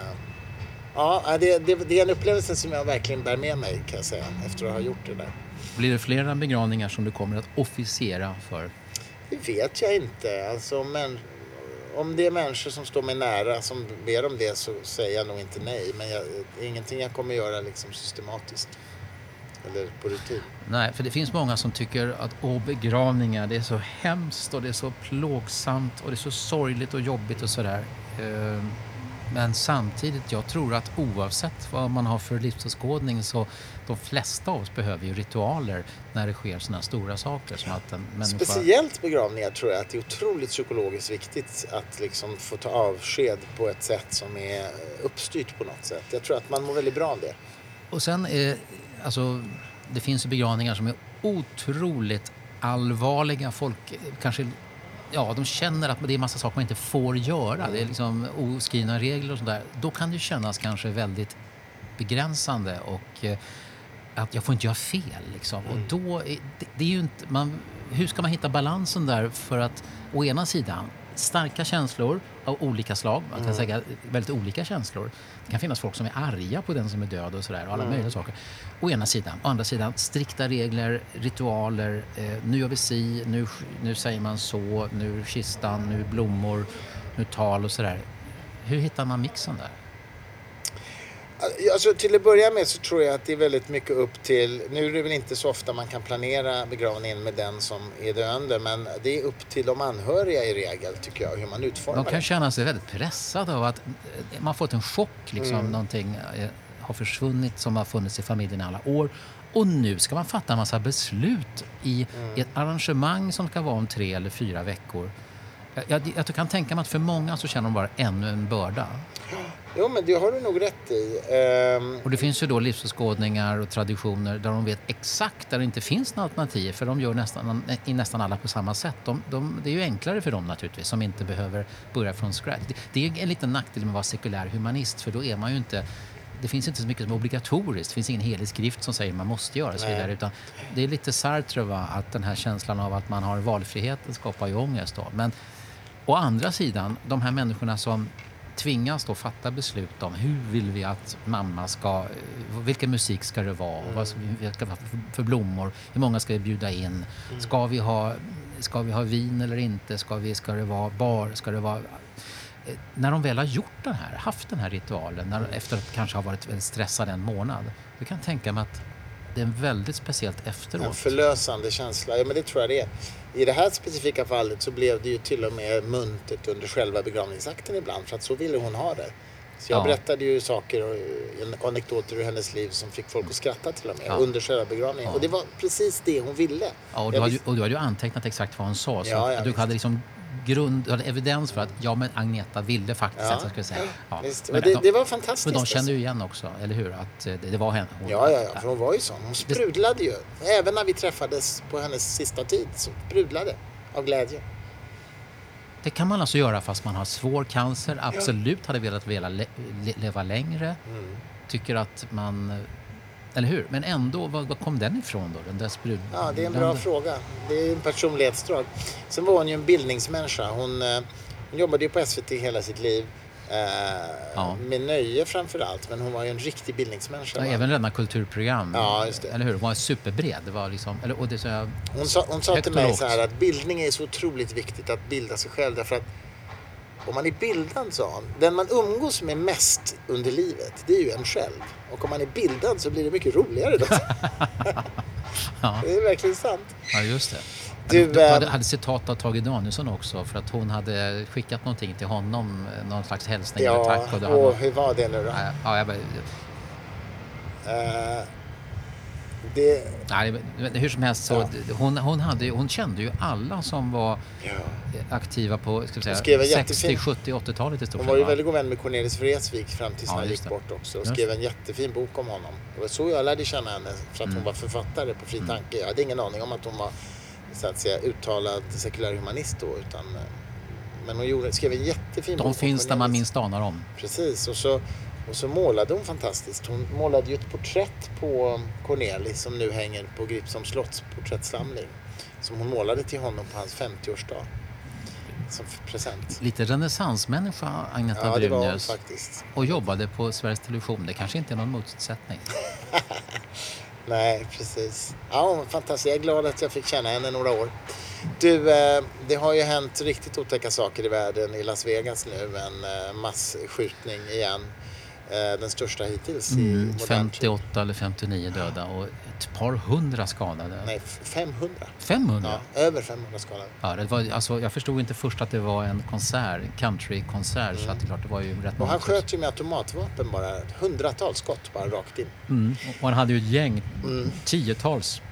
ja, det, det, det är en upplevelse som jag verkligen bär med mig kan jag säga efter att ha gjort det där. Blir det flera begravningar som du kommer att officiera för? Det vet jag inte. Alltså, men, om det är människor som står mig nära som ber om det så säger jag nog inte nej. Men jag, ingenting jag kommer göra liksom systematiskt. Eller på rutin. Nej, för det finns många som tycker att åh, begravningar, det är så hemskt och det är så plågsamt och det är så sorgligt och jobbigt och sådär. Eh, Men samtidigt, jag tror att oavsett vad man har för livsåskådning så de flesta av oss behöver ju ritualer när det sker sådana stora saker som att en människa... Speciellt begravningar tror jag att det är otroligt psykologiskt viktigt att liksom få ta avsked på ett sätt som är uppstyrt på något sätt. Jag tror att man mår väldigt bra av det. Och sen, eh, alltså, det finns ju begravningar som är otroligt allvarliga. Folk kanske, ja, de känner att det är massa saker man inte får göra. Det är liksom oskrivna regler och sådär. Då kan det kännas kanske väldigt begränsande och eh, att jag får inte göra fel liksom. Och då, är, det, det är inte, man, hur ska man hitta balansen där för att å ena sidan starka känslor av olika slag, man kan säga väldigt olika känslor. Det kan finnas folk som är arga på den som är död och sådär, och alla möjliga saker. Å ena sidan. Å andra sidan, strikta regler, ritualer, eh, nu gör vi si, nu, nu säger man så, nu kistan, nu blommor, nu tal och sådär. Hur hittar man mixen där? Alltså, till att börja med så tror jag att det är väldigt mycket upp till, nu är det väl inte så ofta man kan planera begravningen med den som är döende, men det är upp till de anhöriga i regel tycker jag, hur man utformar De kan det. känna sig väldigt pressade av att eh, man fått en chock, liksom, Mm. någonting eh, har försvunnit som har funnits i familjen i alla år. Och nu ska man fatta en massa beslut i, Mm. ett arrangemang som ska vara om tre eller fyra veckor. Jag, jag, jag kan tänka mig att för många så känner de bara ännu en börda. Jo, men det har du nog rätt i. Ehm, Och det finns ju då livsåskådningar och traditioner där de vet exakt där det inte finns några alternativ för de gör nästan, i nästan alla på samma sätt. De, de, det är ju enklare för dem naturligtvis som inte behöver börja från scratch. Det, det är en liten nackdel med att vara sekulär humanist för då är man ju inte det finns inte så mycket som är obligatoriskt. Det finns ingen helig skrift som säger att man måste göra och så vidare. Utan det är lite Sartre va? att den här känslan av att man har valfriheten skapar ju ångest. Då. Men å andra sidan, de här människorna som tvingas då fatta beslut om hur vill vi att mamma ska, vilken musik ska det vara, vad ska vi vara för- blommor, hur många ska vi bjuda in, ska vi ha, ska vi ha vin eller inte, ska, vi, ska det vara bar, ska det vara Eh, när de väl har gjort den här, haft den här ritualen, när, efter att kanske ha varit väldigt stressade en månad, då kan jag tänka mig att det är väldigt speciellt en efteråt. förlösande känsla, ja men det tror jag det är. I det här specifika fallet så blev det ju till och med muntet under själva begravningsakten ibland för att så ville hon ha det. Så jag Ja. berättade ju saker och anekdoter ur hennes liv som fick folk att skratta till och med Ja. under själva begravningen. Ja. Och det var precis det hon ville. Ja, och, du hade, och du hade ju antecknat exakt vad hon sa, så du visst. hade liksom grund, hade evidens för att ja, men Agneta ville faktiskt Ja. att jag skulle säga. Ja. Visst, Men det, de- det var fantastiskt. Men de kände alltså. ju igen också, eller hur? Att eh, det, det var henne. Hon, Ja, ja, ja, för hon var ju sån. Hon sprudlade ju. Även när vi träffades på hennes sista tid så sprudlade av glädje. Det kan man alltså göra fast man har svår cancer, absolut hade velat vela, le, le, leva längre, Mm. tycker att man... Eller hur? Men ändå, var, var kom den ifrån då? Den där sprud... Ja, det är en den bra där- fråga. Det är en personlighetsdrag. Sen var hon ju en bildningsmänniska. Hon, eh, hon jobbade ju på SVT hela sitt liv. Eh, Ja. Med nöje framför allt. Men hon var ju en riktig bildningsmänniska. Ja, även Rädda kulturprogram. Ja, just det. Eller hur? Hon var superbred. Det var liksom, eller, och det, så Hon sa, hon sa till mig så här att bildning är så otroligt viktigt att bilda sig själv. Därför att om man är bildad, sa hon, den man umgås med mest under livet, det är ju en själv. Och om man är bildad så blir det mycket roligare då. ja, det är verkligen sant. ja, just det. Du, Du, hade, ehm, hade citat av Tage Danielsson också för att hon hade skickat någonting till honom, eh, någon slags hälsning eller Ja, tack. Och då hade, och hur var det nu då? ja, ja, jag, bara- Eh, det, nej, hur som helst, så, Ja. hon, hon, hade, hon kände ju alla som var ja. aktiva på ska säga, skrev en 60, jättefin- 70, 80-talet i stort Hon var ju väldigt god vän med Cornelis Vreeswijk fram tills Ja, han gick det. bort också. Och Just skrev en jättefin bok om honom. Det var så jag lärde känna henne. För att Mm. hon var författare på Fri Tanke. Jag hade ingen aning om att hon var så att säga uttalad sekulär humanist då utan eh, men hon gjorde, skrev en jättefin bok De finns där man minst anar om. Precis, och så, och så målade hon fantastiskt. Hon målade ju ett porträtt på Cornelis som nu hänger på Gripsholms slottsporträttsamling. Som hon målade till honom på hans 50-årsdag. Som present. Lite renässansmänniska, Agneta Ja, Brynäs. faktiskt. Och jobbade på Sveriges Television. Det kanske inte är någon motsättning. Nej, precis. Ja, hon var fantastisk. Jag är glad att jag fick känna henne några år. Du, eh, det har ju hänt riktigt otäcka saker i världen i Las Vegas nu. En eh, massskjutning igen. Eh, den största hittills i Mm, modern tid. 58 eller 59 döda och ett par hundra skadade. Nej, f- 500. 500? Ja, över 500 skadade. Ja, det var, alltså, jag förstod inte först att det var en konsert, countrykonsert, så att det, är klart, det var ju rätt Mm. Och han sköt ju med automatvapen bara. Hundratals skott bara rakt in. Mm. Och han hade ju ett gäng, Mm. tiotals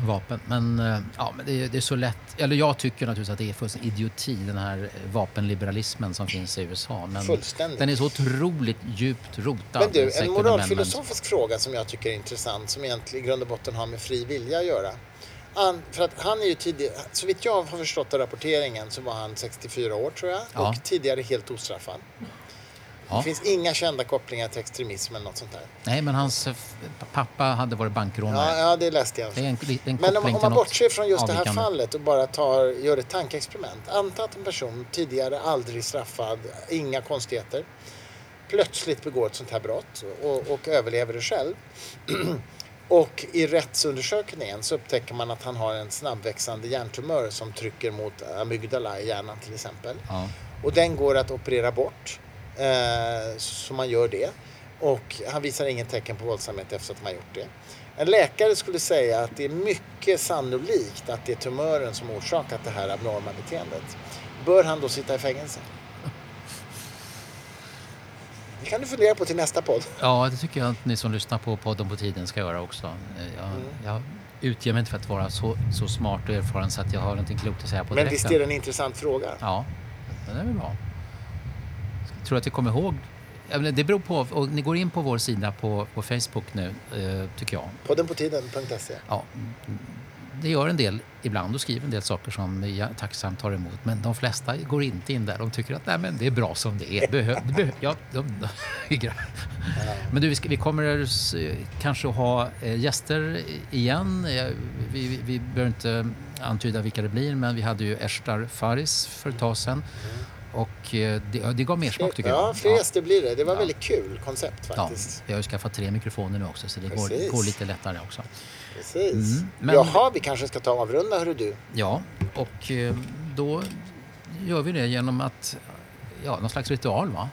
vapen. Men, eh, ja, men det, är- det är så lätt. Eller jag tycker naturligtvis att det är fullständig idioti, den här vapenliberalismen som finns i USA. Men Fullständigt. den är så otroligt djupt rotad. Men du, en moralfilosofisk fråga som jag tycker är intressant som egentligen i grund och botten har med fri vilja att göra. Han, för att han är ju tidigare, så vitt jag har förstått av rapporteringen så var han 64 år tror jag Ja. och tidigare helt ostraffad. Ja. Det finns inga kända kopplingar till extremism eller något sånt där. Nej, men hans eh, pappa hade varit bankrånare. Ja, ja det läste jag. Det är en, en Men om, om man bortser från just det här avvikande. fallet och bara tar, gör ett tankeexperiment. Anta att en person, tidigare aldrig straffad, inga konstigheter, plötsligt begår ett sånt här brott och, och överlever det själv. och i rättsundersökningen så upptäcker man att han har en snabbväxande hjärntumör som trycker mot amygdala i hjärnan till exempel. Ja. Och den går att operera bort, eh, så man gör det. Och han visar ingen tecken på våldsamhet efter att man gjort det. En läkare skulle säga att det är mycket sannolikt att det är tumören som orsakat det här abnorma beteendet. Bör han då sitta i fängelse? Det kan du fundera på till nästa podd. ja, det tycker jag att ni som lyssnar på podden på tiden ska göra också. Jag, Mm. jag utger mig inte för att vara så, så smart och erfaren så att jag har någonting klokt att säga på Men visst är det en intressant fråga? Ja, den är väl bra. Tror att vi kommer ihåg? Det beror på. Och ni går in på vår sida på, på Facebook nu, eh, tycker jag. Poddenpåtiden.se Ja, det gör en del ibland och skriver en del saker som jag tacksamt tar emot. Men de flesta går inte in där. De tycker att Nej, men det är bra som det är. Behö, behö, ja, de, men du, vi, ska, vi kommer kanske ha eh, gäster igen. Vi, vi, vi behöver inte antyda vilka det blir, men vi hade ju Eshtar Faris för ett tag sedan. Och eh, det, det gav mer smak tycker jag. Ja, fler gäster blir det. Det var Ja. väldigt kul koncept Ja, faktiskt. jag har ju skaffat tre mikrofoner nu också så det går, går lite lättare också. Precis. Mm, men- Jaha, vi kanske ska ta och avrunda, hörru du. Ja, och eh, då gör vi det genom att, ja, någon slags ritual va?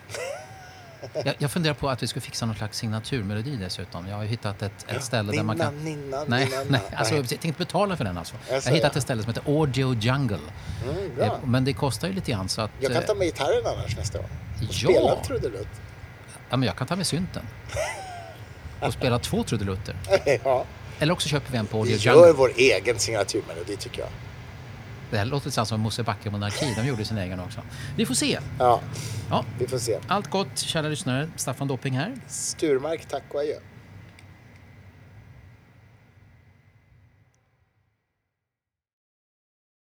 Jag, jag funderar på att vi ska fixa någon slags signaturmelodi dessutom. Jag har hittat ett, ett ställe där man kan... ninna, Nej, ninna, nej nej. alltså, jag tänkte betala för den alltså. Jag Jaså, har hittat ja. ett ställe som heter Audio Jungle. Mm. Eh, Men det kostar ju lite grann så att... Jag kan ta eh, med gitarren annars nästa gång. Och Ja. spela en trudelutt. Ja, men jag kan ta med synten. Och spela två trudelutter. ja. Eller också köper vi en på Vi Audio gör Jungle. vår egen signaturmelodi tycker jag. Det här låter lite som Mosebacke monarki. De gjorde sin egen också. Vi får se. Ja, Ja, vi får se. allt gott, kära lyssnare. Staffan Dopping här. Sturmark, tack och adjö.